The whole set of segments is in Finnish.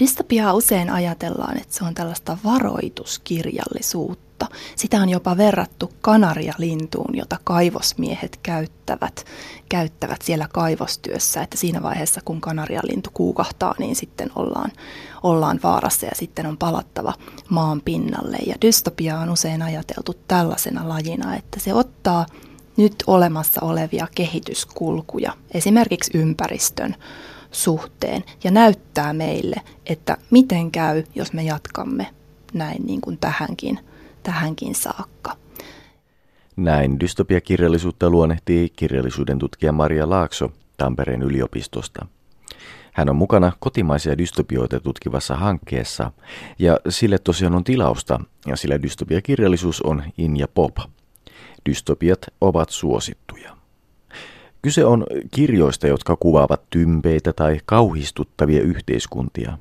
Dystopiaa usein ajatellaan, että se on tällaista varoituskirjallisuutta. Sitä on jopa verrattu kanarialintuun, jota kaivosmiehet käyttävät, käyttävät siellä kaivostyössä, että siinä vaiheessa kun kanarialintu kuukahtaa, niin sitten ollaan, ollaan vaarassa ja sitten on palattava maan pinnalle. Ja dystopia on usein ajateltu tällaisena lajina, että se ottaa nyt olemassa olevia kehityskulkuja, esimerkiksi ympäristön suhteen ja näyttää meille, että miten käy, jos me jatkamme näin niin kuin tähänkin, tähänkin saakka. Näin dystopiakirjallisuutta luonnehtii kirjallisuuden tutkija Maria Laakso Tampereen yliopistosta. Hän on mukana kotimaisia dystopioita tutkivassa hankkeessa ja sille tosiaan on tilausta ja sillä dystopiakirjallisuus on in ja pop. Dystopiat ovat suosittuja. Kyse on kirjoista, jotka kuvaavat tympeitä tai kauhistuttavia yhteiskuntia.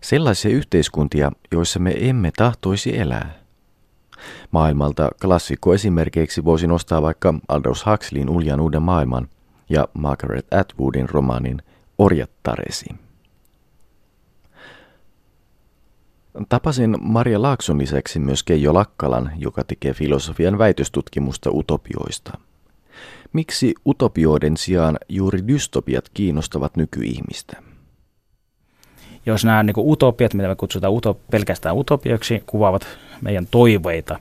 Sellaisia yhteiskuntia, joissa me emme tahtoisi elää. Maailmalta klassikko esimerkiksi voisi nostaa vaikka Aldous Huxleyin Uljan uuden maailman ja Margaret Atwoodin romaanin Orjattaresi. Tapasin Maria Laakson lisäksi myös Keijo Lakkalan, joka tekee filosofian väitöstutkimusta utopioista – Miksi utopioiden sijaan juuri dystopiat kiinnostavat nykyihmistä? Jos nämä niin utopiat, mitä me kutsutaan utop, pelkästään utopioiksi, kuvaavat meidän toiveita,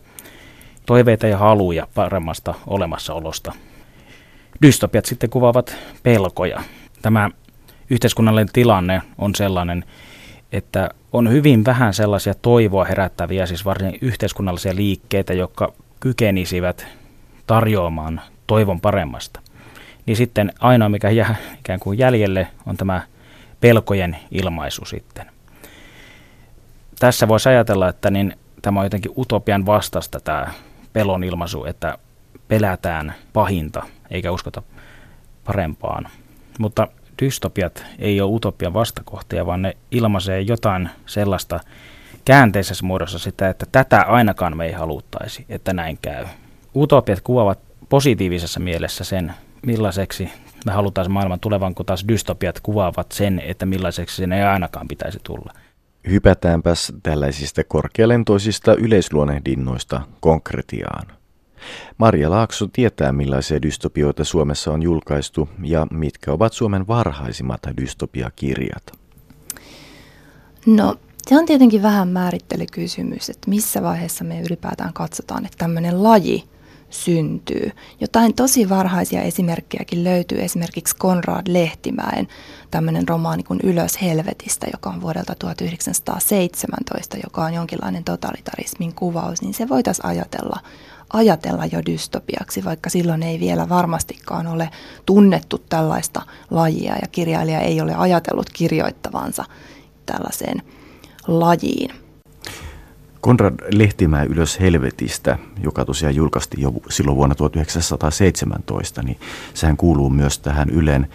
toiveita ja haluja paremmasta olemassaolosta. Dystopiat sitten kuvaavat pelkoja. Tämä yhteiskunnallinen tilanne on sellainen, että on hyvin vähän sellaisia toivoa herättäviä, siis varsin yhteiskunnallisia liikkeitä, jotka kykenisivät tarjoamaan toivon paremmasta. Niin sitten ainoa, mikä jää ikään kuin jäljelle, on tämä pelkojen ilmaisu sitten. Tässä voisi ajatella, että niin tämä on jotenkin utopian vastasta tämä pelon ilmaisu, että pelätään pahinta eikä uskota parempaan. Mutta dystopiat ei ole utopian vastakohtia, vaan ne ilmaisee jotain sellaista käänteisessä muodossa sitä, että tätä ainakaan me ei haluttaisi, että näin käy. Utopiat kuvaavat positiivisessa mielessä sen, millaiseksi me halutaan maailman tulevan, kun taas dystopiat kuvaavat sen, että millaiseksi sen ei ainakaan pitäisi tulla. Hypätäänpäs tällaisista korkealentoisista yleisluonnehdinnoista konkretiaan. Maria Laakso tietää, millaisia dystopioita Suomessa on julkaistu ja mitkä ovat Suomen varhaisimmat dystopiakirjat. No, se on tietenkin vähän määrittelykysymys, että missä vaiheessa me ylipäätään katsotaan, että tämmöinen laji syntyy. Jotain tosi varhaisia esimerkkejäkin löytyy esimerkiksi Konrad Lehtimäen tämmöinen romaani kuin Ylös helvetistä, joka on vuodelta 1917, joka on jonkinlainen totalitarismin kuvaus, niin se voitaisiin ajatella, ajatella jo dystopiaksi, vaikka silloin ei vielä varmastikaan ole tunnettu tällaista lajia ja kirjailija ei ole ajatellut kirjoittavansa tällaiseen lajiin. Konrad Lehtimäen Ylös helvetistä, joka tosiaan julkaistiin jo silloin vuonna 1917, niin sehän kuuluu myös tähän Ylen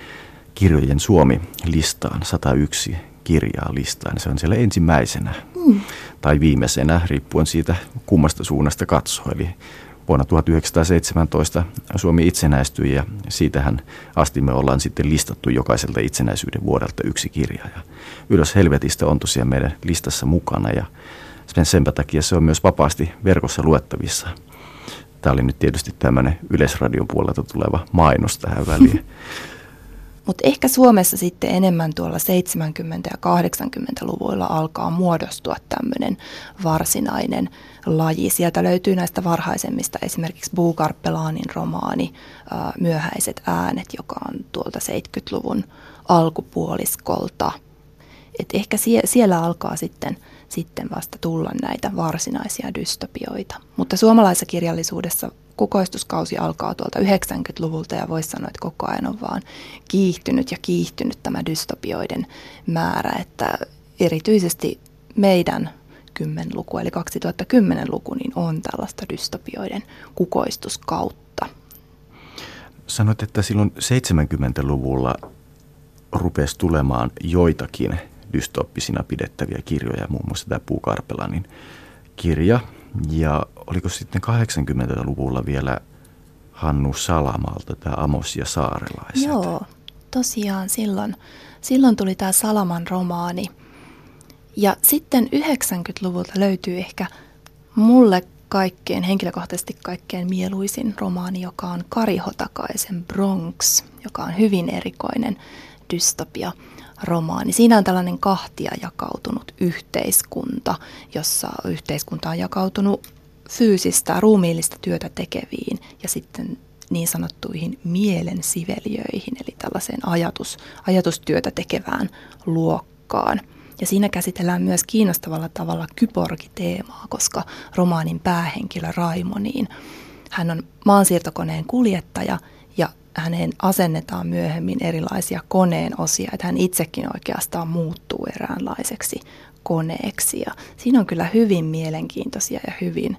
kirjojen Suomi-listaan, 101 kirjaa listaan. Se on siellä ensimmäisenä mm. tai viimeisenä, riippuen siitä kummasta suunnasta katsoo. Eli vuonna 1917 Suomi itsenäistyi ja siitähän asti me ollaan sitten listattu jokaiselta itsenäisyyden vuodelta yksi kirja. Ja Ylös helvetistä on tosiaan meidän listassa mukana ja senpä takia se on myös vapaasti verkossa luettavissa. Tämä oli nyt tietysti tämmöinen Yleisradion puolelta tuleva mainos tähän väliin. Mutta ehkä Suomessa sitten enemmän tuolla 70- ja 80-luvuilla alkaa muodostua tämmöinen varsinainen laji. Sieltä löytyy näistä varhaisemmista esimerkiksi Buukarpelaanin romaani Myöhäiset äänet, joka on tuolta 70-luvun alkupuoliskolta. Et ehkä sie- siellä alkaa sitten – sitten vasta tulla näitä varsinaisia dystopioita. Mutta suomalaisessa kirjallisuudessa kukoistuskausi alkaa tuolta 90-luvulta ja voisi sanoa, että koko ajan on vaan kiihtynyt ja kiihtynyt tämä dystopioiden määrä, että erityisesti meidän kymmenluku eli 2010-luku niin on tällaista dystopioiden kukoistuskautta. Sanoit, että silloin 70-luvulla rupesi tulemaan joitakin dystoppisina pidettäviä kirjoja, muun muassa tämä Puukarpelanin kirja. Ja oliko sitten 80-luvulla vielä Hannu Salamalta tämä Amos ja saarelaiset? Joo, tosiaan silloin, silloin tuli tämä Salaman romaani Ja sitten 90-luvulta löytyy ehkä mulle kaikkein, henkilökohtaisesti kaikkein mieluisin romaani, joka on Kari Hotakaisen Bronx, joka on hyvin erikoinen dystopia romaani. Siinä on tällainen kahtia jakautunut yhteiskunta, jossa yhteiskunta on jakautunut fyysistä, ruumiillista työtä tekeviin ja sitten niin sanottuihin mielen sivelijöihin, eli tällaiseen ajatus, ajatustyötä tekevään luokkaan. Ja siinä käsitellään myös kiinnostavalla tavalla kyborgiteemaa, koska romaanin päähenkilö Raimo, niin hän on maansiirtokoneen kuljettaja ja häneen asennetaan myöhemmin erilaisia koneen osia, että hän itsekin oikeastaan muuttuu eräänlaiseksi koneeksi. Ja siinä on kyllä hyvin mielenkiintoisia ja hyvin,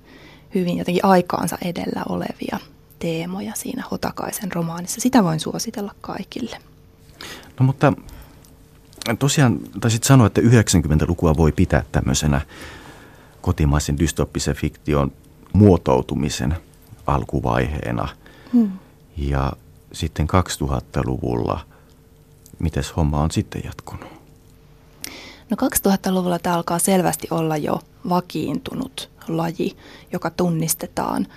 hyvin jotenkin aikaansa edellä olevia teemoja siinä Hotakaisen romaanissa. Sitä voin suositella kaikille. No mutta tosiaan taisit sanoa, että 90-lukua voi pitää tämmöisenä kotimaisen dystoppisen fiktion muotoutumisen alkuvaiheena. Hmm. Ja sitten 2000-luvulla, miten homma on sitten jatkunut? No 2000-luvulla tämä alkaa selvästi olla jo vakiintunut laji, joka tunnistetaan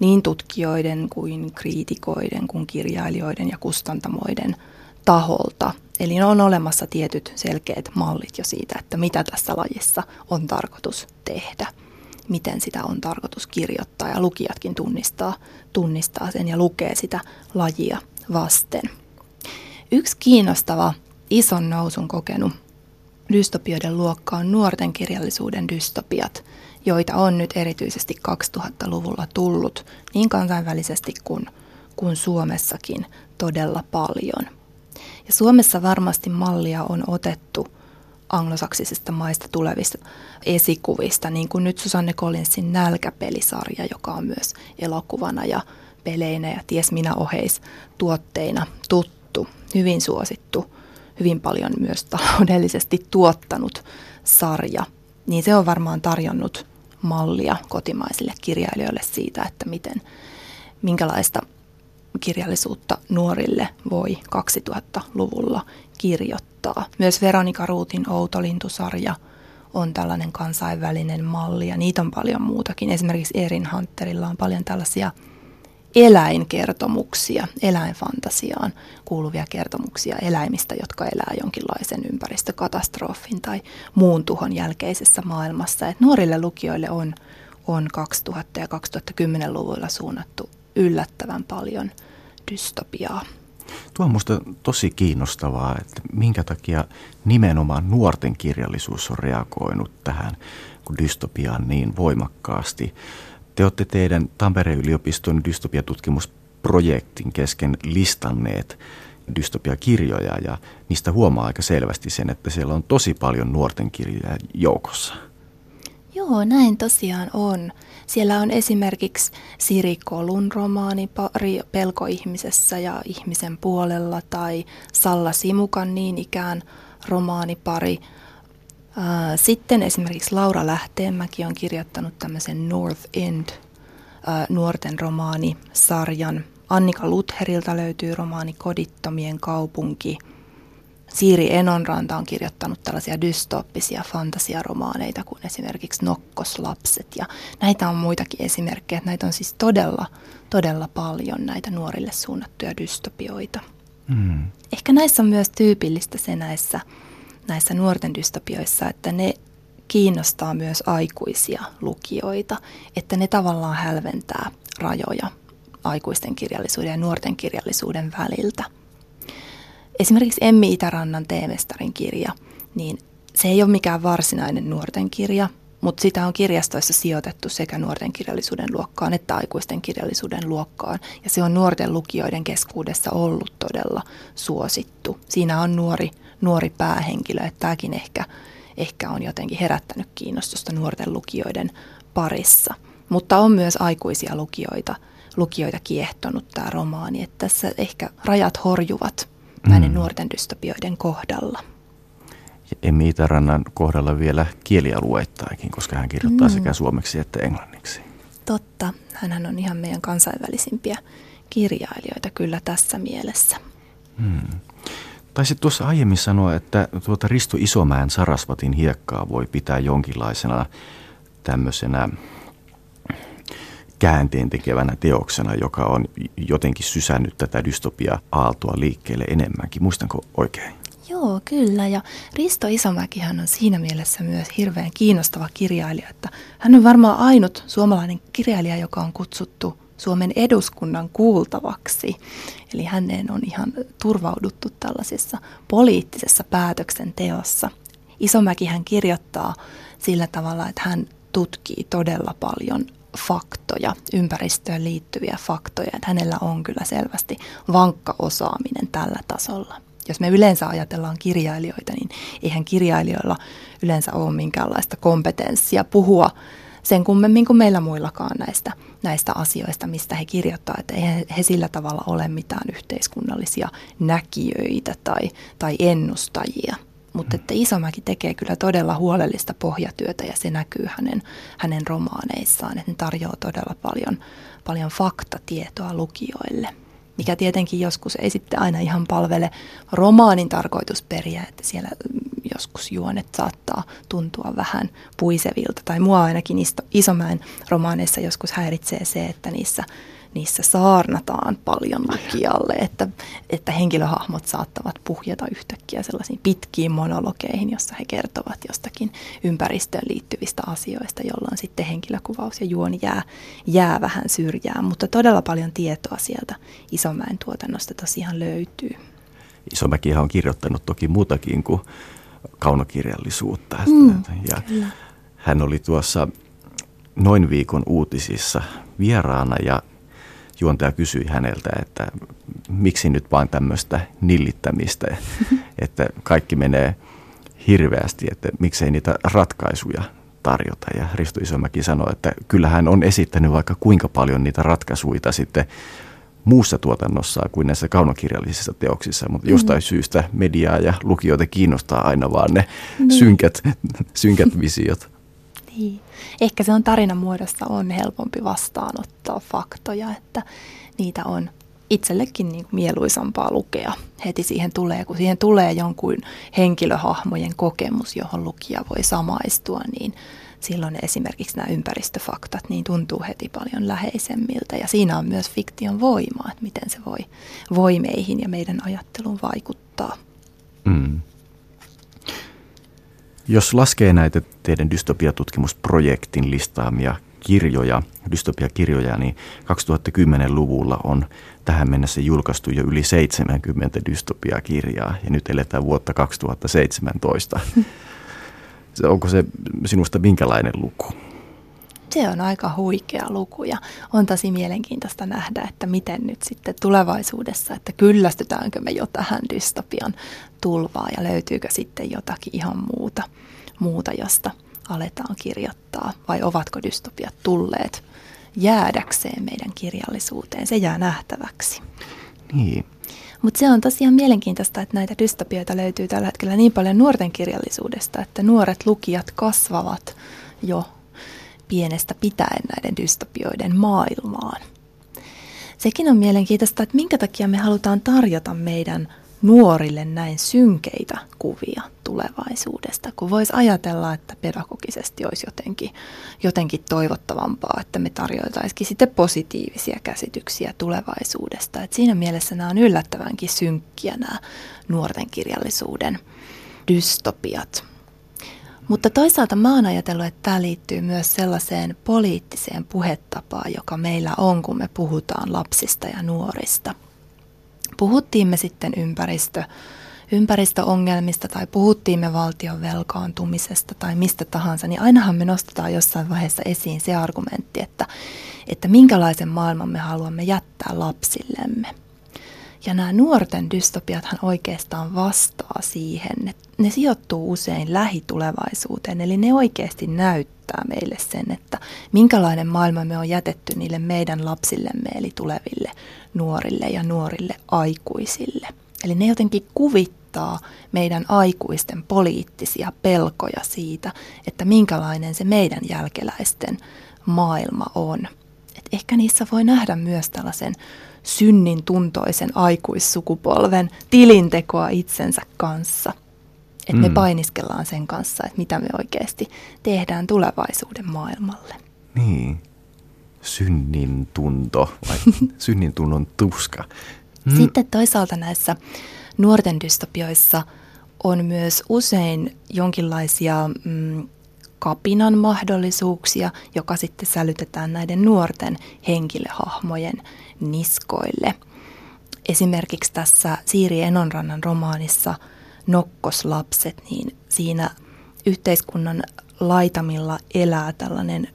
niin tutkijoiden kuin kriitikoiden kuin kirjailijoiden ja kustantamoiden taholta. Eli on olemassa tietyt selkeät mallit jo siitä, että mitä tässä lajissa on tarkoitus tehdä, miten sitä on tarkoitus kirjoittaa ja lukijatkin tunnistaa, tunnistaa sen ja lukee sitä lajia vasten. Yksi kiinnostava ison nousun kokenut dystopioiden luokka on nuorten kirjallisuuden dystopiat, joita on nyt erityisesti 2000-luvulla tullut niin kansainvälisesti kuin, kuin Suomessakin todella paljon. Ja Suomessa varmasti mallia on otettu anglosaksisista maista tulevista esikuvista, niin kuin nyt Susanne Collinsin Nälkäpelisarja, joka on myös elokuvana ja peleinä ja ties minä oheis tuotteina tuttu, hyvin suosittu, hyvin paljon myös taloudellisesti tuottanut sarja. Niin se on varmaan tarjonnut mallia kotimaisille kirjailijoille siitä, että miten, minkälaista kirjallisuutta nuorille voi 2000-luvulla kirjoittaa. Myös Veronika Ruutin Outolintusarja on tällainen kansainvälinen malli ja niitä on paljon muutakin. Esimerkiksi Erin Hunterilla on paljon tällaisia eläinkertomuksia, eläinfantasiaan kuuluvia kertomuksia eläimistä, jotka elää jonkinlaisen ympäristökatastrofin tai muun tuhon jälkeisessä maailmassa. Et nuorille lukijoille on, on 2000- ja 2010-luvuilla suunnattu yllättävän paljon dystopiaa. Tuo on minusta tosi kiinnostavaa, että minkä takia nimenomaan nuorten kirjallisuus on reagoinut tähän dystopiaan niin voimakkaasti. Te olette teidän Tampereen yliopiston dystopiatutkimusprojektin kesken listanneet dystopiakirjoja ja niistä huomaa aika selvästi sen, että siellä on tosi paljon nuorten kirjoja joukossa. Joo, näin tosiaan on. Siellä on esimerkiksi Siri Kolun romaani Pari pelkoihmisessä ja ihmisen puolella tai Salla Simukan niin ikään romaanipari. Sitten esimerkiksi Laura Lähteenmäki on kirjoittanut tämmöisen North End nuorten romaanisarjan. Annika Lutherilta löytyy romaani Kodittomien kaupunki – Siiri Enonranta on kirjoittanut tällaisia dystooppisia fantasiaromaaneita kuin esimerkiksi Nokkoslapset ja näitä on muitakin esimerkkejä. Näitä on siis todella, todella paljon näitä nuorille suunnattuja dystopioita. Mm. Ehkä näissä on myös tyypillistä se näissä, näissä nuorten dystopioissa, että ne kiinnostaa myös aikuisia lukijoita, että ne tavallaan hälventää rajoja aikuisten kirjallisuuden ja nuorten kirjallisuuden väliltä – Esimerkiksi Emmi Itärannan Teemestarin kirja, niin se ei ole mikään varsinainen nuorten kirja, mutta sitä on kirjastoissa sijoitettu sekä nuorten kirjallisuuden luokkaan että aikuisten kirjallisuuden luokkaan. Ja se on nuorten lukijoiden keskuudessa ollut todella suosittu. Siinä on nuori, nuori päähenkilö, että tämäkin ehkä, ehkä on jotenkin herättänyt kiinnostusta nuorten lukijoiden parissa. Mutta on myös aikuisia lukijoita, lukijoita kiehtonut tämä romaani, että tässä ehkä rajat horjuvat näiden mm. nuorten dystopioiden kohdalla. Ja Emmi Itärannan kohdalla vielä kielialueittaikin, koska hän kirjoittaa mm. sekä suomeksi että englanniksi. Totta, hän on ihan meidän kansainvälisimpiä kirjailijoita kyllä tässä mielessä. Hmm. Taisit tuossa aiemmin sanoa, että tuota Risto Isomäen Sarasvatin hiekkaa voi pitää jonkinlaisena tämmöisenä käänteen tekevänä teoksena, joka on jotenkin sysännyt tätä dystopia-aaltoa liikkeelle enemmänkin. Muistanko oikein? Joo, kyllä. Ja Risto Isomäkihän on siinä mielessä myös hirveän kiinnostava kirjailija, että hän on varmaan ainut suomalainen kirjailija, joka on kutsuttu Suomen eduskunnan kuultavaksi. Eli häneen on ihan turvauduttu tällaisessa poliittisessa päätöksenteossa. Isomäki hän kirjoittaa sillä tavalla, että hän tutkii todella paljon faktoja, ympäristöön liittyviä faktoja. Että hänellä on kyllä selvästi vankka osaaminen tällä tasolla. Jos me yleensä ajatellaan kirjailijoita, niin eihän kirjailijoilla yleensä ole minkäänlaista kompetenssia puhua sen kummemmin kuin meillä muillakaan näistä, näistä asioista, mistä he kirjoittavat, että eihän he sillä tavalla ole mitään yhteiskunnallisia näkijöitä tai, tai ennustajia. Mutta että Isomäki tekee kyllä todella huolellista pohjatyötä ja se näkyy hänen, hänen romaaneissaan, että ne tarjoaa todella paljon, paljon faktatietoa lukijoille mikä tietenkin joskus ei sitten aina ihan palvele romaanin tarkoitusperiä, että siellä joskus juonet saattaa tuntua vähän puisevilta. Tai mua ainakin Isomäen romaaneissa joskus häiritsee se, että niissä niissä saarnataan paljon lukijalle, että, että henkilöhahmot saattavat puhjata yhtäkkiä sellaisiin pitkiin monologeihin, jossa he kertovat jostakin ympäristöön liittyvistä asioista, jolloin sitten henkilökuvaus ja juoni jää, jää vähän syrjään. Mutta todella paljon tietoa sieltä Isomäen tuotannosta tosiaan löytyy. Isomäkihän on kirjoittanut toki muutakin kuin kaunokirjallisuutta. Mm, ja kyllä. hän oli tuossa noin viikon uutisissa vieraana ja juontaja kysyi häneltä, että miksi nyt vain tämmöistä nillittämistä, että kaikki menee hirveästi, että miksei niitä ratkaisuja tarjota. Ja Risto Isomäki sanoi, että kyllä hän on esittänyt vaikka kuinka paljon niitä ratkaisuja sitten muussa tuotannossa kuin näissä kaunokirjallisissa teoksissa, mutta jostain mm. syystä mediaa ja lukijoita kiinnostaa aina vaan ne niin. synkät, synkät visiot. Niin. Ehkä se on tarinan muodossa on helpompi vastaanottaa faktoja, että niitä on itsellekin niin mieluisampaa lukea. Heti siihen tulee, kun siihen tulee jonkun henkilöhahmojen kokemus, johon lukija voi samaistua, niin silloin esimerkiksi nämä ympäristöfaktat niin tuntuu heti paljon läheisemmiltä. Ja siinä on myös fiktion voima, että miten se voi, voi meihin ja meidän ajatteluun vaikuttaa. Mm. Jos laskee näitä teidän dystopiatutkimusprojektin listaamia kirjoja, dystopiakirjoja, niin 2010-luvulla on tähän mennessä julkaistu jo yli 70 dystopiakirjaa ja nyt eletään vuotta 2017. Onko se sinusta minkälainen luku? Se on aika huikea luku ja on tosi mielenkiintoista nähdä, että miten nyt sitten tulevaisuudessa, että kyllästytäänkö me jo tähän dystopian tulvaan ja löytyykö sitten jotakin ihan muuta, muuta josta aletaan kirjoittaa vai ovatko dystopiat tulleet jäädäkseen meidän kirjallisuuteen. Se jää nähtäväksi. Niin. Mutta se on tosiaan mielenkiintoista, että näitä dystopioita löytyy tällä hetkellä niin paljon nuorten kirjallisuudesta, että nuoret lukijat kasvavat jo pienestä pitäen näiden dystopioiden maailmaan. Sekin on mielenkiintoista, että minkä takia me halutaan tarjota meidän nuorille näin synkeitä kuvia tulevaisuudesta, kun voisi ajatella, että pedagogisesti olisi jotenkin, jotenkin toivottavampaa, että me tarjoitaisikin sitten positiivisia käsityksiä tulevaisuudesta. Et siinä mielessä nämä on yllättävänkin synkkiä nämä nuorten kirjallisuuden dystopiat. Mutta toisaalta mä oon ajatellut, että tämä liittyy myös sellaiseen poliittiseen puhetapaan, joka meillä on, kun me puhutaan lapsista ja nuorista. Puhuttiin me sitten ympäristö, ympäristöongelmista tai puhuttiin me valtion velkaantumisesta tai mistä tahansa, niin ainahan me nostetaan jossain vaiheessa esiin se argumentti, että, että minkälaisen maailman me haluamme jättää lapsillemme – ja nämä nuorten dystopiathan oikeastaan vastaa siihen, että ne sijoittuu usein lähitulevaisuuteen, eli ne oikeasti näyttää meille sen, että minkälainen maailma me on jätetty niille meidän lapsillemme, eli tuleville nuorille ja nuorille aikuisille. Eli ne jotenkin kuvittaa meidän aikuisten poliittisia pelkoja siitä, että minkälainen se meidän jälkeläisten maailma on. Et ehkä niissä voi nähdä myös tällaisen synnin tuntoisen aikuissukupolven tilintekoa itsensä kanssa. Että me mm. painiskellaan sen kanssa, että mitä me oikeasti tehdään tulevaisuuden maailmalle. Niin. Synnin tunto vai synnin tunnon tuska. Mm. Sitten toisaalta näissä nuorten dystopioissa on myös usein jonkinlaisia mm, kapinan mahdollisuuksia, joka sitten sälytetään näiden nuorten henkilöhahmojen niskoille. Esimerkiksi tässä Siiri Enonrannan romaanissa Nokkoslapset, niin siinä yhteiskunnan laitamilla elää tällainen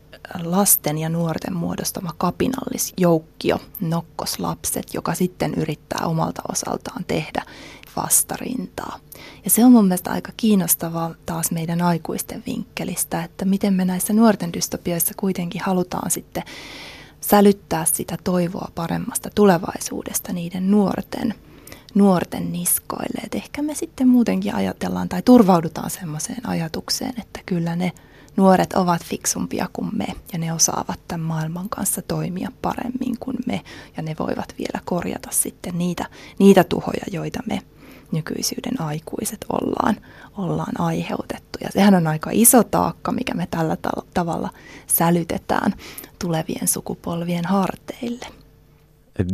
lasten ja nuorten muodostama kapinallisjoukkio, nokkoslapset, joka sitten yrittää omalta osaltaan tehdä vastarintaa. Ja se on mun mielestä aika kiinnostavaa taas meidän aikuisten vinkkelistä, että miten me näissä nuorten dystopioissa kuitenkin halutaan sitten sälyttää sitä toivoa paremmasta tulevaisuudesta niiden nuorten, nuorten niskoille. Et ehkä me sitten muutenkin ajatellaan tai turvaudutaan semmoiseen ajatukseen, että kyllä ne nuoret ovat fiksumpia kuin me ja ne osaavat tämän maailman kanssa toimia paremmin kuin me ja ne voivat vielä korjata sitten niitä, niitä tuhoja, joita me nykyisyyden aikuiset ollaan, ollaan aiheutettu. Ja sehän on aika iso taakka, mikä me tällä tavalla sälytetään tulevien sukupolvien harteille.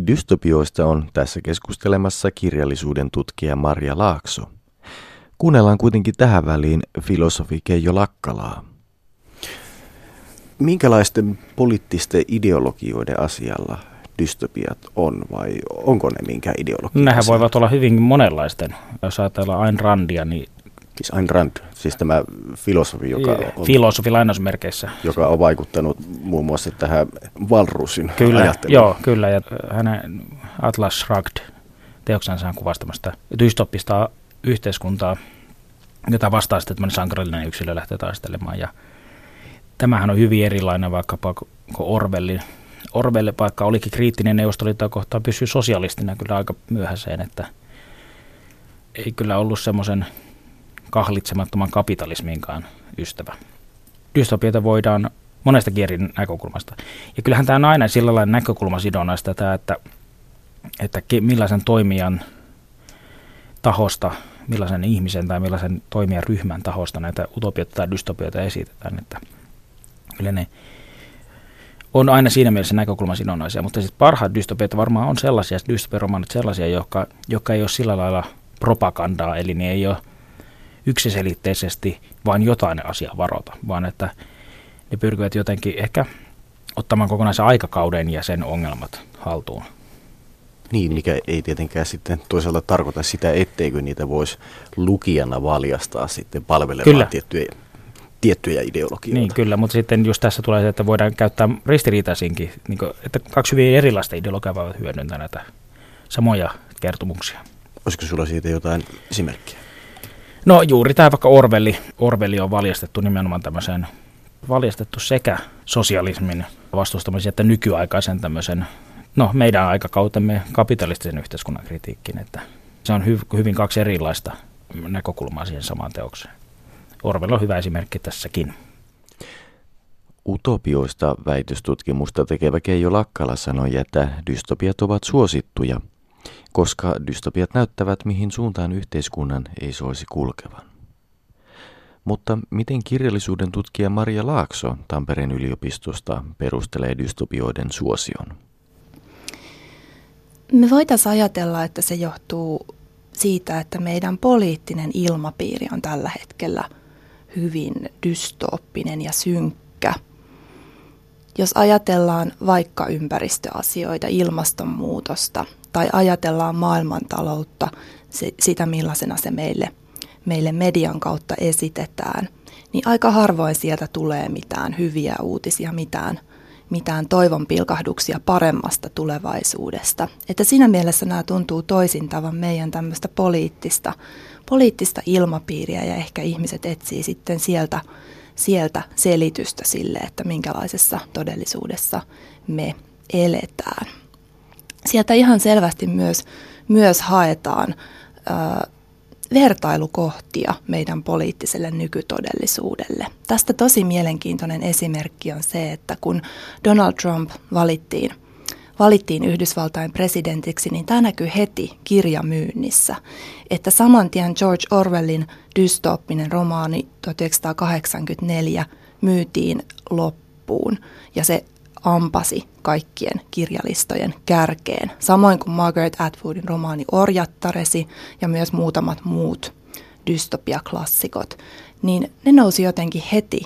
Dystopioista on tässä keskustelemassa kirjallisuuden tutkija Marja Laakso. Kuunnellaan kuitenkin tähän väliin filosofi Keijo Lakkalaa. Minkälaisten poliittisten ideologioiden asialla dystopiat on vai onko ne minkä ideologia? Nehän voivat olla hyvinkin monenlaisten. Jos ajatellaan Ayn Randia, niin Siis Ayn Rand, siis tämä filosofi, joka on, filosofi lainausmerkeissä. Joka on vaikuttanut muun muassa tähän Valrusin kyllä, ajatteluun. Joo, kyllä. Ja hänen Atlas Shrugged teoksensa kuvastamasta dystopista yhteiskuntaa, jota vastaa sitten tämmöinen sankarillinen yksilö lähtee taistelemaan. Ja tämähän on hyvin erilainen vaikkapa Orwellin Orwell, vaikka olikin kriittinen Neuvostoliittoa kohtaan, pysyi sosialistina kyllä aika myöhäiseen, että ei kyllä ollut semmoisen kahlitsemattoman kapitalisminkaan ystävä. Dystopioita voidaan monesta eri näkökulmasta. Ja kyllähän tämä on aina sillä lailla näkökulmasidonnaista, tämä, että, että millaisen toimijan tahosta, millaisen ihmisen tai millaisen toimijaryhmän tahosta näitä utopioita tai dystopioita esitetään. Että kyllä ne on aina siinä mielessä näkökulmasidonnaisia, mutta sitten parhaat dystopiat varmaan on sellaisia, dystopiaromaanit sellaisia, jotka, jotka ei ole sillä lailla propagandaa, eli ne ei ole yksiselitteisesti vain jotain asiaa varota, vaan että ne pyrkivät jotenkin ehkä ottamaan kokonaisen aikakauden ja sen ongelmat haltuun. Niin, mikä ei tietenkään sitten toisaalta tarkoita sitä, etteikö niitä voisi lukijana valjastaa sitten palvelemaan Kyllä. tiettyjä tiettyjä ideologioita. Niin kyllä, mutta sitten just tässä tulee se, että voidaan käyttää ristiriitaisinkin, niin kuin, että kaksi hyvin erilaista ideologiaa voivat hyödyntää näitä samoja kertomuksia. Olisiko sulla siitä jotain esimerkkiä? No juuri tämä vaikka Orwelli. Orwelli on valjastettu nimenomaan tämmöiseen, valjastettu sekä sosialismin vastustamisen että nykyaikaisen tämmöisen, no meidän aikakautemme kapitalistisen yhteiskunnan kritiikkin, että se on hy- hyvin kaksi erilaista näkökulmaa siihen samaan teokseen. Orwell on hyvä esimerkki tässäkin. Utopioista väitöstutkimusta tekevä Keijo Lakkala sanoi, että dystopiat ovat suosittuja, koska dystopiat näyttävät, mihin suuntaan yhteiskunnan ei soisi kulkevan. Mutta miten kirjallisuuden tutkija Maria Laakso Tampereen yliopistosta perustelee dystopioiden suosion? Me voitaisiin ajatella, että se johtuu siitä, että meidän poliittinen ilmapiiri on tällä hetkellä – hyvin dystooppinen ja synkkä. Jos ajatellaan vaikka ympäristöasioita, ilmastonmuutosta tai ajatellaan maailmantaloutta, se, sitä millaisena se meille, meille median kautta esitetään, niin aika harvoin sieltä tulee mitään hyviä uutisia, mitään, mitään toivon pilkahduksia paremmasta tulevaisuudesta. Että siinä mielessä nämä tuntuu toisintavan meidän tämmöistä poliittista poliittista ilmapiiriä ja ehkä ihmiset etsii sitten sieltä, sieltä selitystä sille, että minkälaisessa todellisuudessa me eletään. Sieltä ihan selvästi myös, myös haetaan ö, vertailukohtia meidän poliittiselle nykytodellisuudelle. Tästä tosi mielenkiintoinen esimerkki on se, että kun Donald Trump valittiin valittiin Yhdysvaltain presidentiksi, niin tämä näkyy heti kirjamyynnissä. Että saman tien George Orwellin dystooppinen romaani 1984 myytiin loppuun ja se ampasi kaikkien kirjalistojen kärkeen. Samoin kuin Margaret Atwoodin romaani Orjattaresi ja myös muutamat muut dystopiaklassikot, niin ne nousi jotenkin heti,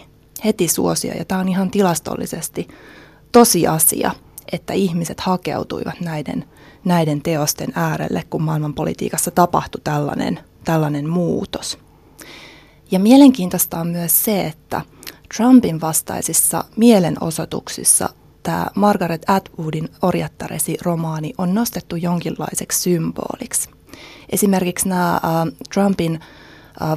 heti suosia. Ja tämä on ihan tilastollisesti tosiasia, että ihmiset hakeutuivat näiden, näiden teosten äärelle, kun maailmanpolitiikassa tapahtui tällainen, tällainen muutos. Ja mielenkiintoista on myös se, että Trumpin vastaisissa mielenosoituksissa tämä Margaret Atwoodin Orjattaresi-romaani on nostettu jonkinlaiseksi symboliksi. Esimerkiksi nämä äh, Trumpin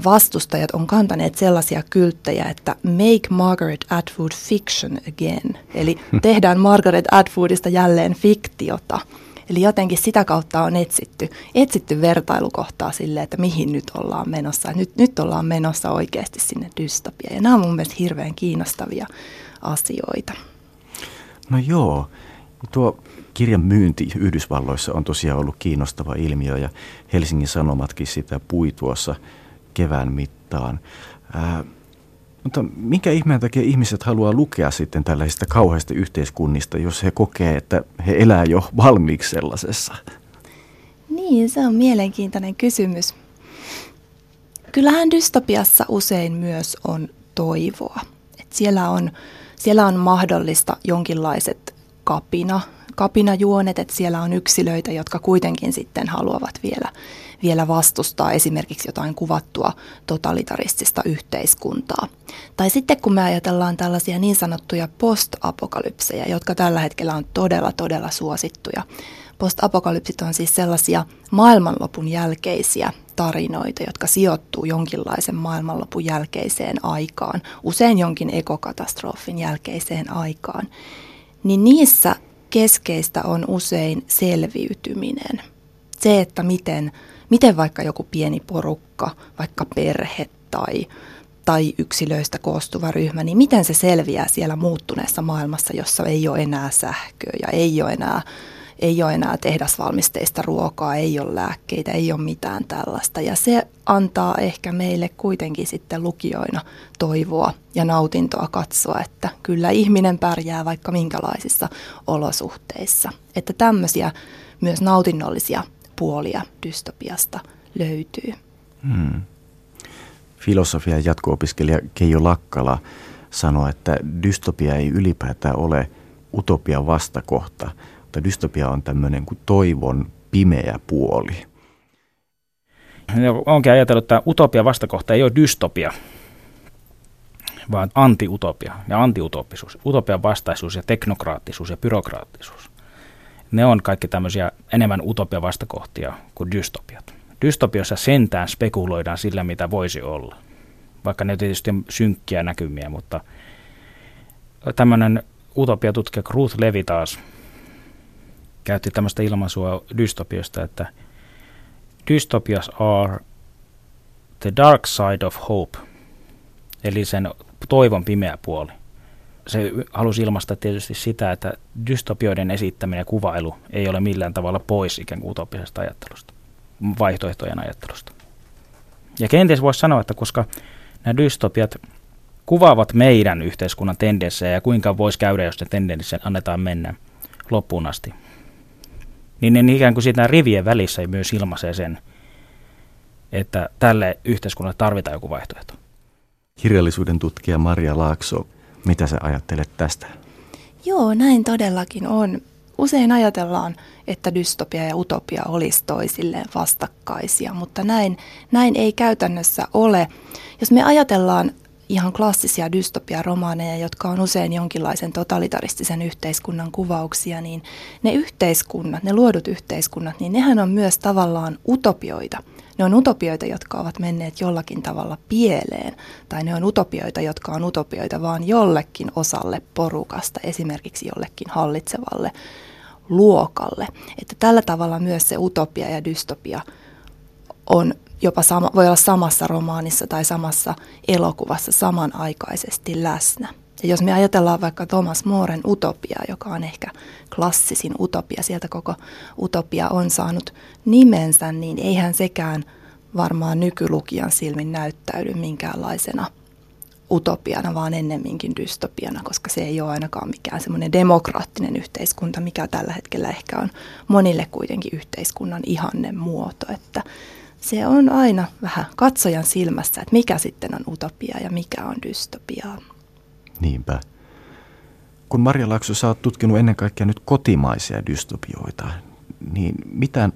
vastustajat on kantaneet sellaisia kylttejä, että Make Margaret Atwood Fiction Again, eli tehdään Margaret Atwoodista jälleen fiktiota. Eli jotenkin sitä kautta on etsitty, etsitty vertailukohtaa sille, että mihin nyt ollaan menossa. Nyt, nyt ollaan menossa oikeasti sinne dystopiaan. Ja nämä on mun mielestä hirveän kiinnostavia asioita. No joo, tuo kirjan myynti Yhdysvalloissa on tosiaan ollut kiinnostava ilmiö ja Helsingin Sanomatkin sitä pui tuossa kevään mittaan. Ää, mutta minkä ihmeen takia ihmiset haluaa lukea sitten tällaisista kauheista yhteiskunnista, jos he kokee, että he elää jo valmiiksi sellaisessa? Niin, se on mielenkiintoinen kysymys. Kyllähän dystopiassa usein myös on toivoa. Et siellä, on, siellä on mahdollista jonkinlaiset kapina, kapinajuonet, että siellä on yksilöitä, jotka kuitenkin sitten haluavat vielä, vielä vastustaa esimerkiksi jotain kuvattua totalitaristista yhteiskuntaa. Tai sitten kun me ajatellaan tällaisia niin sanottuja post-apokalypseja, jotka tällä hetkellä on todella, todella suosittuja. Post-apokalypsit on siis sellaisia maailmanlopun jälkeisiä tarinoita, jotka sijoittuu jonkinlaisen maailmanlopun jälkeiseen aikaan, usein jonkin ekokatastrofin jälkeiseen aikaan. Niin niissä keskeistä on usein selviytyminen. Se, että miten, miten vaikka joku pieni porukka, vaikka perhe tai, tai yksilöistä koostuva ryhmä, niin miten se selviää siellä muuttuneessa maailmassa, jossa ei ole enää sähköä ja ei ole enää ei ole enää tehdasvalmisteista ruokaa, ei ole lääkkeitä, ei ole mitään tällaista. Ja se antaa ehkä meille kuitenkin sitten lukijoina toivoa ja nautintoa katsoa, että kyllä ihminen pärjää vaikka minkälaisissa olosuhteissa. Että tämmöisiä myös nautinnollisia puolia dystopiasta löytyy. Hmm. Filosofian jatko-opiskelija Keijo Lakkala sanoi, että dystopia ei ylipäätään ole utopian vastakohta – että dystopia on tämmöinen kuin toivon pimeä puoli. Onkin ajatellut, että utopia vastakohta ei ole dystopia, vaan antiutopia ja antiutopisuus. Utopian vastaisuus ja teknokraattisuus ja byrokraattisuus. Ne on kaikki tämmöisiä enemmän utopia vastakohtia kuin dystopiat. Dystopiossa sentään spekuloidaan sillä, mitä voisi olla. Vaikka ne tietysti synkkiä näkymiä, mutta tämmöinen utopiatutkija Ruth Levi taas käytti tämmöistä ilmaisua dystopiasta, että dystopias are the dark side of hope, eli sen toivon pimeä puoli. Se halusi ilmaista tietysti sitä, että dystopioiden esittäminen ja kuvailu ei ole millään tavalla pois ikään kuin utopisesta ajattelusta, vaihtoehtojen ajattelusta. Ja kenties voisi sanoa, että koska nämä dystopiat kuvaavat meidän yhteiskunnan tendenssejä ja kuinka voisi käydä, jos ne tendenssit annetaan mennä loppuun asti, niin ne ikään kuin siitä rivien välissä myös ilmaisee sen, että tälle yhteiskunnalle tarvitaan joku vaihtoehto. Kirjallisuuden tutkija Maria Laakso, mitä sä ajattelet tästä? Joo, näin todellakin on. Usein ajatellaan, että dystopia ja utopia olisi toisilleen vastakkaisia, mutta näin, näin ei käytännössä ole. Jos me ajatellaan ihan klassisia dystopia-romaaneja, jotka on usein jonkinlaisen totalitaristisen yhteiskunnan kuvauksia, niin ne yhteiskunnat, ne luodut yhteiskunnat, niin nehän on myös tavallaan utopioita. Ne on utopioita, jotka ovat menneet jollakin tavalla pieleen, tai ne on utopioita, jotka on utopioita vaan jollekin osalle porukasta, esimerkiksi jollekin hallitsevalle luokalle. Että tällä tavalla myös se utopia ja dystopia on jopa sama, voi olla samassa romaanissa tai samassa elokuvassa samanaikaisesti läsnä. Ja jos me ajatellaan vaikka Thomas Moren utopia, joka on ehkä klassisin utopia, sieltä koko utopia on saanut nimensä, niin eihän sekään varmaan nykylukijan silmin näyttäydy minkäänlaisena utopiana, vaan ennemminkin dystopiana, koska se ei ole ainakaan mikään semmoinen demokraattinen yhteiskunta, mikä tällä hetkellä ehkä on monille kuitenkin yhteiskunnan ihanne muoto, että se on aina vähän katsojan silmässä, että mikä sitten on utopia ja mikä on dystopia. Niinpä. Kun Marja Laakso, sä oot tutkinut ennen kaikkea nyt kotimaisia dystopioita, niin mitä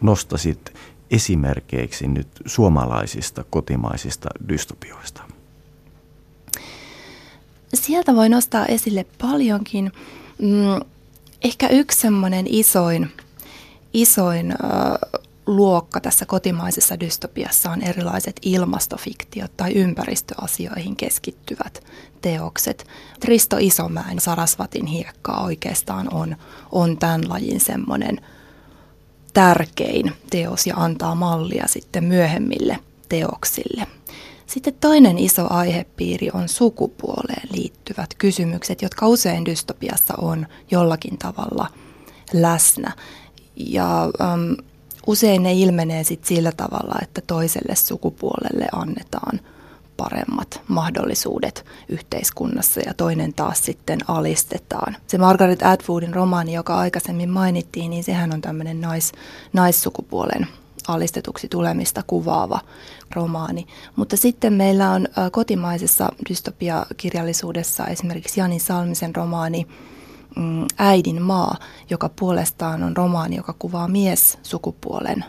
nostasit esimerkkeiksi nyt suomalaisista kotimaisista dystopioista? Sieltä voi nostaa esille paljonkin. Mm, ehkä yksi semmoinen isoin, isoin luokka tässä kotimaisessa dystopiassa on erilaiset ilmastofiktiot tai ympäristöasioihin keskittyvät teokset. Risto Isomäen Sarasvatin hiekkaa oikeastaan on, on tämän lajin semmoinen tärkein teos ja antaa mallia sitten myöhemmille teoksille. Sitten toinen iso aihepiiri on sukupuoleen liittyvät kysymykset, jotka usein dystopiassa on jollakin tavalla läsnä. Ja äm, usein ne ilmenee sit sillä tavalla, että toiselle sukupuolelle annetaan paremmat mahdollisuudet yhteiskunnassa ja toinen taas sitten alistetaan. Se Margaret Atwoodin romaani, joka aikaisemmin mainittiin, niin sehän on tämmöinen nais, naissukupuolen alistetuksi tulemista kuvaava romaani. Mutta sitten meillä on kotimaisessa dystopiakirjallisuudessa esimerkiksi Jani Salmisen romaani mm, Äidin maa, joka puolestaan on romaani, joka kuvaa mies sukupuolen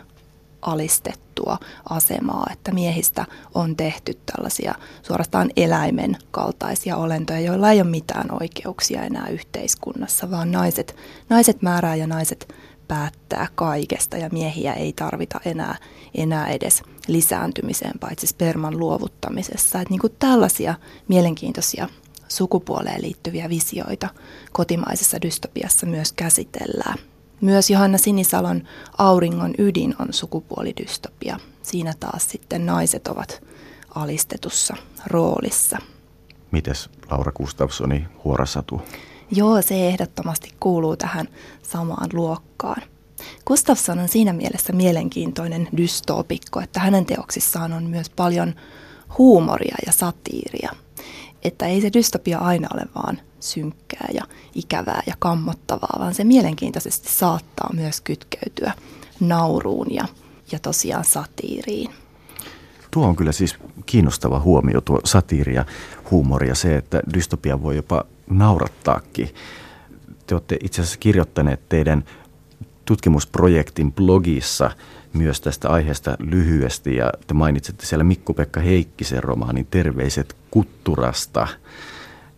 alistettua asemaa, että miehistä on tehty tällaisia suorastaan eläimen kaltaisia olentoja, joilla ei ole mitään oikeuksia enää yhteiskunnassa, vaan naiset, naiset määrää ja naiset päättää kaikesta ja miehiä ei tarvita enää, enää edes lisääntymiseen, paitsi sperman luovuttamisessa. Että niin kuin tällaisia mielenkiintoisia sukupuoleen liittyviä visioita kotimaisessa dystopiassa myös käsitellään. Myös Johanna Sinisalon Auringon ydin on sukupuolidystopia. Siinä taas sitten naiset ovat alistetussa roolissa. Mites Laura Gustafssoni Huorasatu? Joo, se ehdottomasti kuuluu tähän samaan luokkaan. Gustafsson on siinä mielessä mielenkiintoinen dystopikko, että hänen teoksissaan on myös paljon huumoria ja satiiria. Että ei se dystopia aina ole vaan synkkää ja ikävää ja kammottavaa, vaan se mielenkiintoisesti saattaa myös kytkeytyä nauruun ja, ja tosiaan satiiriin. Tuo on kyllä siis kiinnostava huomio, tuo satiiri ja huumori ja se, että dystopia voi jopa naurattaakin. Te olette itse asiassa kirjoittaneet teidän tutkimusprojektin blogissa myös tästä aiheesta lyhyesti ja te mainitsette siellä Mikko-Pekka Heikkisen romaanin Terveiset Kutturasta,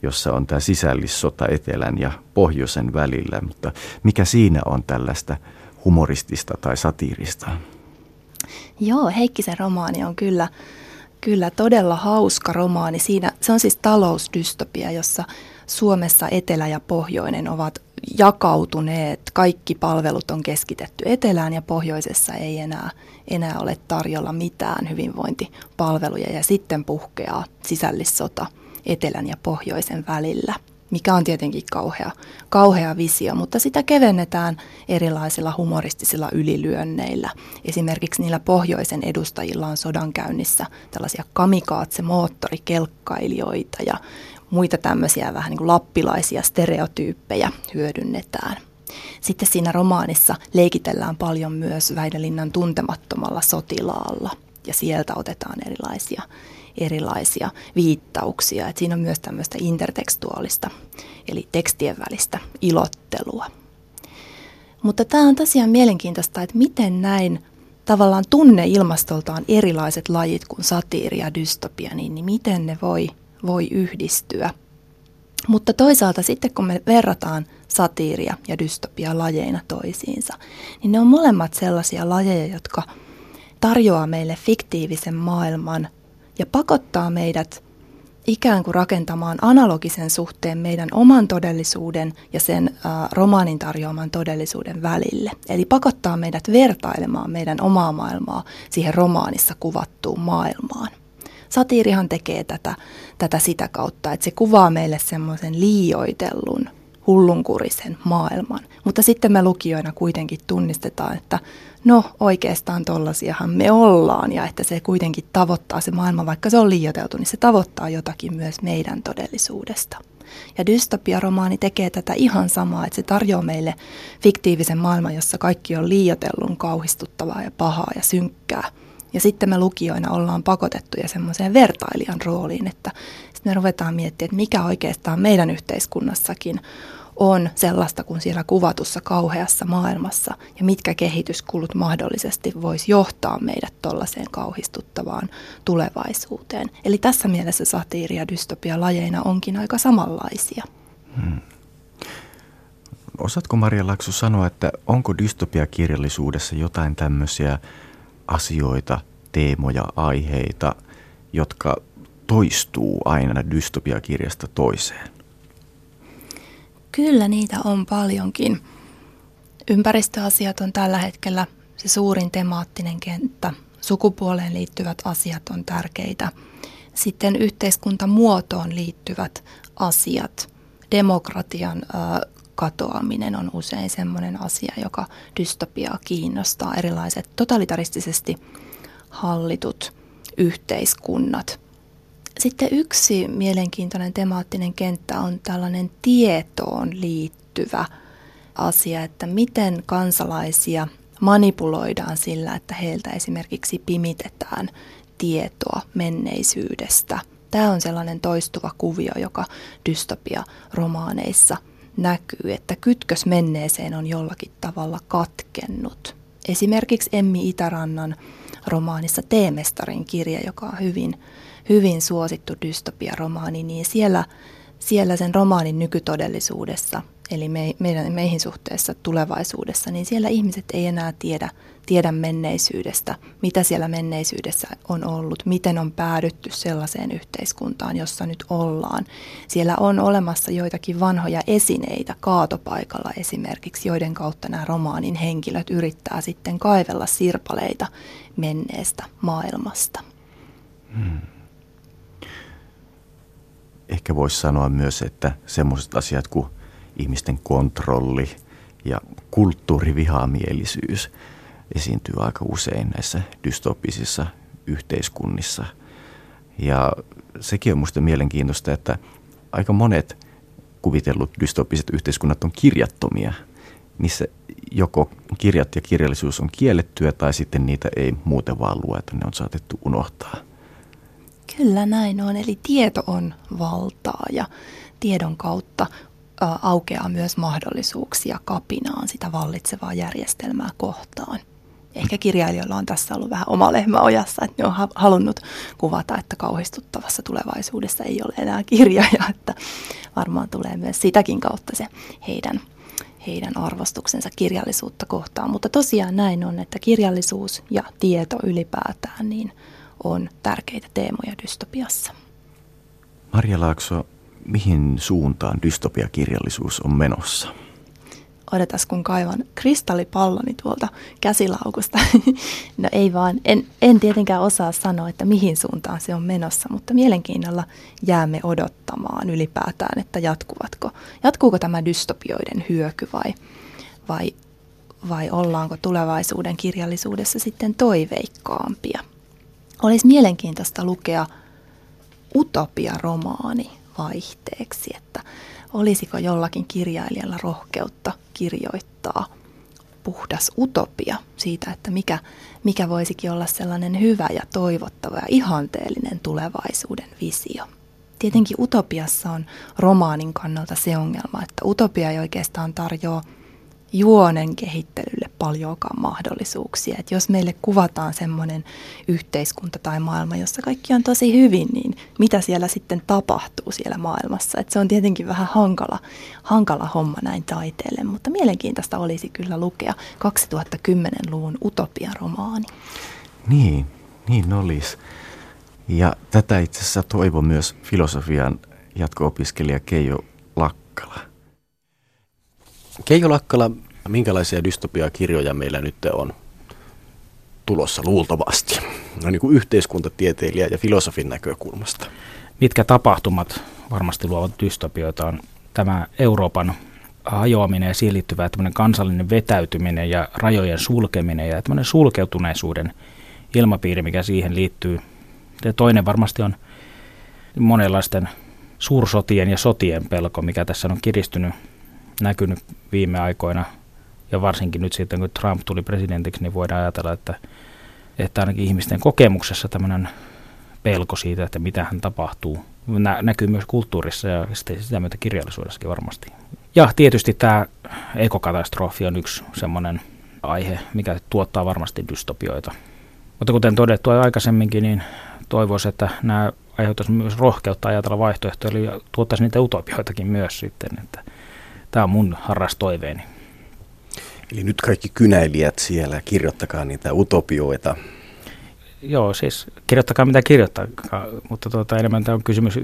jossa on tämä sisällissota etelän ja pohjoisen välillä, mutta mikä siinä on tällaista humoristista tai satiirista? Joo, Heikkisen romaani on kyllä, kyllä todella hauska romaani. Siinä, se on siis talousdystopia, jossa Suomessa etelä ja pohjoinen ovat jakautuneet. Kaikki palvelut on keskitetty etelään ja pohjoisessa ei enää, enää ole tarjolla mitään hyvinvointipalveluja ja sitten puhkeaa sisällissota etelän ja pohjoisen välillä mikä on tietenkin kauhea, kauhea visio, mutta sitä kevennetään erilaisilla humoristisilla ylilyönneillä. Esimerkiksi niillä pohjoisen edustajilla on sodankäynnissä tällaisia kamikaatse-moottorikelkkailijoita ja muita tämmöisiä vähän niin kuin lappilaisia stereotyyppejä hyödynnetään. Sitten siinä romaanissa leikitellään paljon myös Väinölinnan tuntemattomalla sotilaalla ja sieltä otetaan erilaisia, erilaisia viittauksia. Et siinä on myös tämmöistä intertekstuaalista eli tekstien välistä ilottelua. Mutta tämä on tosiaan mielenkiintoista, että miten näin tavallaan tunne ilmastoltaan erilaiset lajit kuin satiiri ja dystopia, niin, niin miten ne voi voi yhdistyä. Mutta toisaalta sitten kun me verrataan satiiria ja dystopia lajeina toisiinsa, niin ne on molemmat sellaisia lajeja, jotka tarjoaa meille fiktiivisen maailman ja pakottaa meidät ikään kuin rakentamaan analogisen suhteen meidän oman todellisuuden ja sen äh, romaanin tarjoaman todellisuuden välille. Eli pakottaa meidät vertailemaan meidän omaa maailmaa siihen romaanissa kuvattuun maailmaan. Satiirihan tekee tätä, tätä sitä kautta, että se kuvaa meille semmoisen liioitellun hullunkurisen maailman. Mutta sitten me lukijoina kuitenkin tunnistetaan, että no oikeastaan tollasiahan me ollaan ja että se kuitenkin tavoittaa se maailma, vaikka se on liioiteltu, niin se tavoittaa jotakin myös meidän todellisuudesta. Ja dystopiaromaani tekee tätä ihan samaa, että se tarjoaa meille fiktiivisen maailman, jossa kaikki on liioitellun, kauhistuttavaa ja pahaa ja synkkää. Ja sitten me lukijoina ollaan pakotettuja semmoiseen vertailijan rooliin, että sitten me ruvetaan miettimään, että mikä oikeastaan meidän yhteiskunnassakin on sellaista kuin siellä kuvatussa kauheassa maailmassa ja mitkä kehityskulut mahdollisesti voisi johtaa meidät tuollaiseen kauhistuttavaan tulevaisuuteen. Eli tässä mielessä satiiri ja dystopia lajeina onkin aika samanlaisia. Hmm. Osaatko Maria Laksu sanoa, että onko dystopiakirjallisuudessa jotain tämmöisiä asioita, teemoja, aiheita, jotka toistuu aina dystopiakirjasta toiseen? Kyllä niitä on paljonkin. Ympäristöasiat on tällä hetkellä se suurin temaattinen kenttä. Sukupuoleen liittyvät asiat on tärkeitä. Sitten yhteiskuntamuotoon liittyvät asiat. Demokratian katoaminen on usein sellainen asia, joka dystopiaa kiinnostaa. Erilaiset totalitaristisesti hallitut yhteiskunnat – sitten yksi mielenkiintoinen temaattinen kenttä on tällainen tietoon liittyvä asia, että miten kansalaisia manipuloidaan sillä, että heiltä esimerkiksi pimitetään tietoa menneisyydestä. Tämä on sellainen toistuva kuvio, joka dystopia-romaaneissa näkyy, että kytkös menneeseen on jollakin tavalla katkennut. Esimerkiksi Emmi Itärannan romaanissa Teemestarin kirja, joka on hyvin hyvin suosittu dystopiaromaani, niin siellä, siellä sen romaanin nykytodellisuudessa, eli me, meidän, meihin suhteessa tulevaisuudessa, niin siellä ihmiset ei enää tiedä, tiedä menneisyydestä, mitä siellä menneisyydessä on ollut, miten on päädytty sellaiseen yhteiskuntaan, jossa nyt ollaan. Siellä on olemassa joitakin vanhoja esineitä kaatopaikalla esimerkiksi, joiden kautta nämä romaanin henkilöt yrittää sitten kaivella sirpaleita menneestä maailmasta. Hmm ehkä voisi sanoa myös, että semmoiset asiat kuin ihmisten kontrolli ja kulttuurivihamielisyys esiintyy aika usein näissä dystopisissa yhteiskunnissa. Ja sekin on minusta mielenkiintoista, että aika monet kuvitellut dystopiset yhteiskunnat on kirjattomia. Niissä joko kirjat ja kirjallisuus on kiellettyä tai sitten niitä ei muuten vaan lueta, ne on saatettu unohtaa. Kyllä näin on, eli tieto on valtaa ja tiedon kautta aukeaa myös mahdollisuuksia kapinaan sitä vallitsevaa järjestelmää kohtaan. Ehkä kirjailijoilla on tässä ollut vähän oma lehmä ojassa, että ne on halunnut kuvata, että kauhistuttavassa tulevaisuudessa ei ole enää kirjoja, että varmaan tulee myös sitäkin kautta se heidän, heidän arvostuksensa kirjallisuutta kohtaan. Mutta tosiaan näin on, että kirjallisuus ja tieto ylipäätään, niin – on tärkeitä teemoja dystopiassa. Marja Laakso, mihin suuntaan dystopiakirjallisuus on menossa? Odotas, kun kaivan kristallipalloni tuolta käsilaukusta. no ei vaan, en, en tietenkään osaa sanoa, että mihin suuntaan se on menossa, mutta mielenkiinnolla jäämme odottamaan ylipäätään, että jatkuvatko, jatkuuko tämä dystopioiden hyöky vai, vai, vai ollaanko tulevaisuuden kirjallisuudessa sitten toiveikkaampia – olisi mielenkiintoista lukea utopia-romaani vaihteeksi, että olisiko jollakin kirjailijalla rohkeutta kirjoittaa puhdas utopia siitä, että mikä, mikä voisikin olla sellainen hyvä ja toivottava ja ihanteellinen tulevaisuuden visio. Tietenkin utopiassa on romaanin kannalta se ongelma, että utopia ei oikeastaan tarjoa juonen kehittelylle paljonkaan mahdollisuuksia. Et jos meille kuvataan semmoinen yhteiskunta tai maailma, jossa kaikki on tosi hyvin, niin mitä siellä sitten tapahtuu siellä maailmassa? Et se on tietenkin vähän hankala, hankala homma näin taiteelle, mutta mielenkiintoista olisi kyllä lukea 2010-luvun Utopia-romaani. Niin, niin olisi. Ja tätä itse asiassa toivo myös filosofian jatko-opiskelija Keijo Lakkala. Keijo Lakkala, minkälaisia dystopiakirjoja meillä nyt on tulossa luultavasti? No niin kuin yhteiskuntatieteilijä ja filosofin näkökulmasta. mitkä tapahtumat varmasti luovat dystopioita on tämä Euroopan hajoaminen ja siihen liittyvä kansallinen vetäytyminen ja rajojen sulkeminen ja tämmöinen sulkeutuneisuuden ilmapiiri, mikä siihen liittyy. Ja toinen varmasti on monenlaisten suursotien ja sotien pelko, mikä tässä on kiristynyt, näkynyt viime aikoina. Ja varsinkin nyt sitten, kun Trump tuli presidentiksi, niin voidaan ajatella, että, että ainakin ihmisten kokemuksessa tämmöinen pelko siitä, että mitä hän tapahtuu, nä- näkyy myös kulttuurissa ja sitä myötä kirjallisuudessakin varmasti. Ja tietysti tämä ekokatastrofi on yksi semmoinen aihe, mikä tuottaa varmasti dystopioita. Mutta kuten todettu aikaisemminkin, niin toivoisin, että nämä aiheuttaisi myös rohkeutta ajatella vaihtoehtoja, eli tuottaisi niitä utopioitakin myös sitten. Että tämä on mun harras toiveeni. Eli nyt kaikki kynäilijät siellä, kirjoittakaa niitä utopioita. Joo, siis kirjoittakaa mitä kirjoittaa, mutta tuota, enemmän tämä on kysymys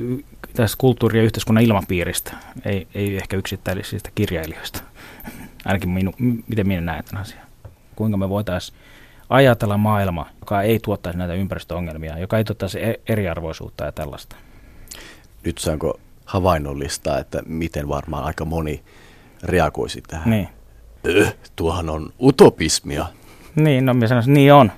tästä kulttuuri- ja yhteiskunnan ilmapiiristä, ei, ei ehkä yksittäisistä kirjailijoista. Ainakin minu, miten minä näen tämän asian. Kuinka me voitaisiin ajatella maailma, joka ei tuottaisi näitä ympäristöongelmia, joka ei tuottaisi e- eriarvoisuutta ja tällaista. Nyt saanko havainnollista, että miten varmaan aika moni reagoisi tähän? Niin. Öh, tuohan on utopismia. Niin, no minä sanoisin, niin on.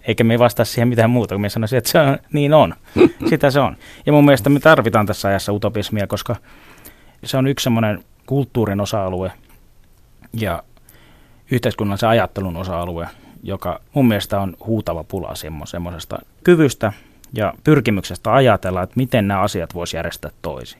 Eikä me vastaa siihen mitään muuta, kun me sanoisin, että se on, niin on. Sitä se on. Ja mun mielestä me tarvitaan tässä ajassa utopismia, koska se on yksi semmoinen kulttuurin osa-alue ja yhteiskunnallisen ajattelun osa-alue, joka mun mielestä on huutava pula semmoisesta kyvystä ja pyrkimyksestä ajatella, että miten nämä asiat voisi järjestää toisin.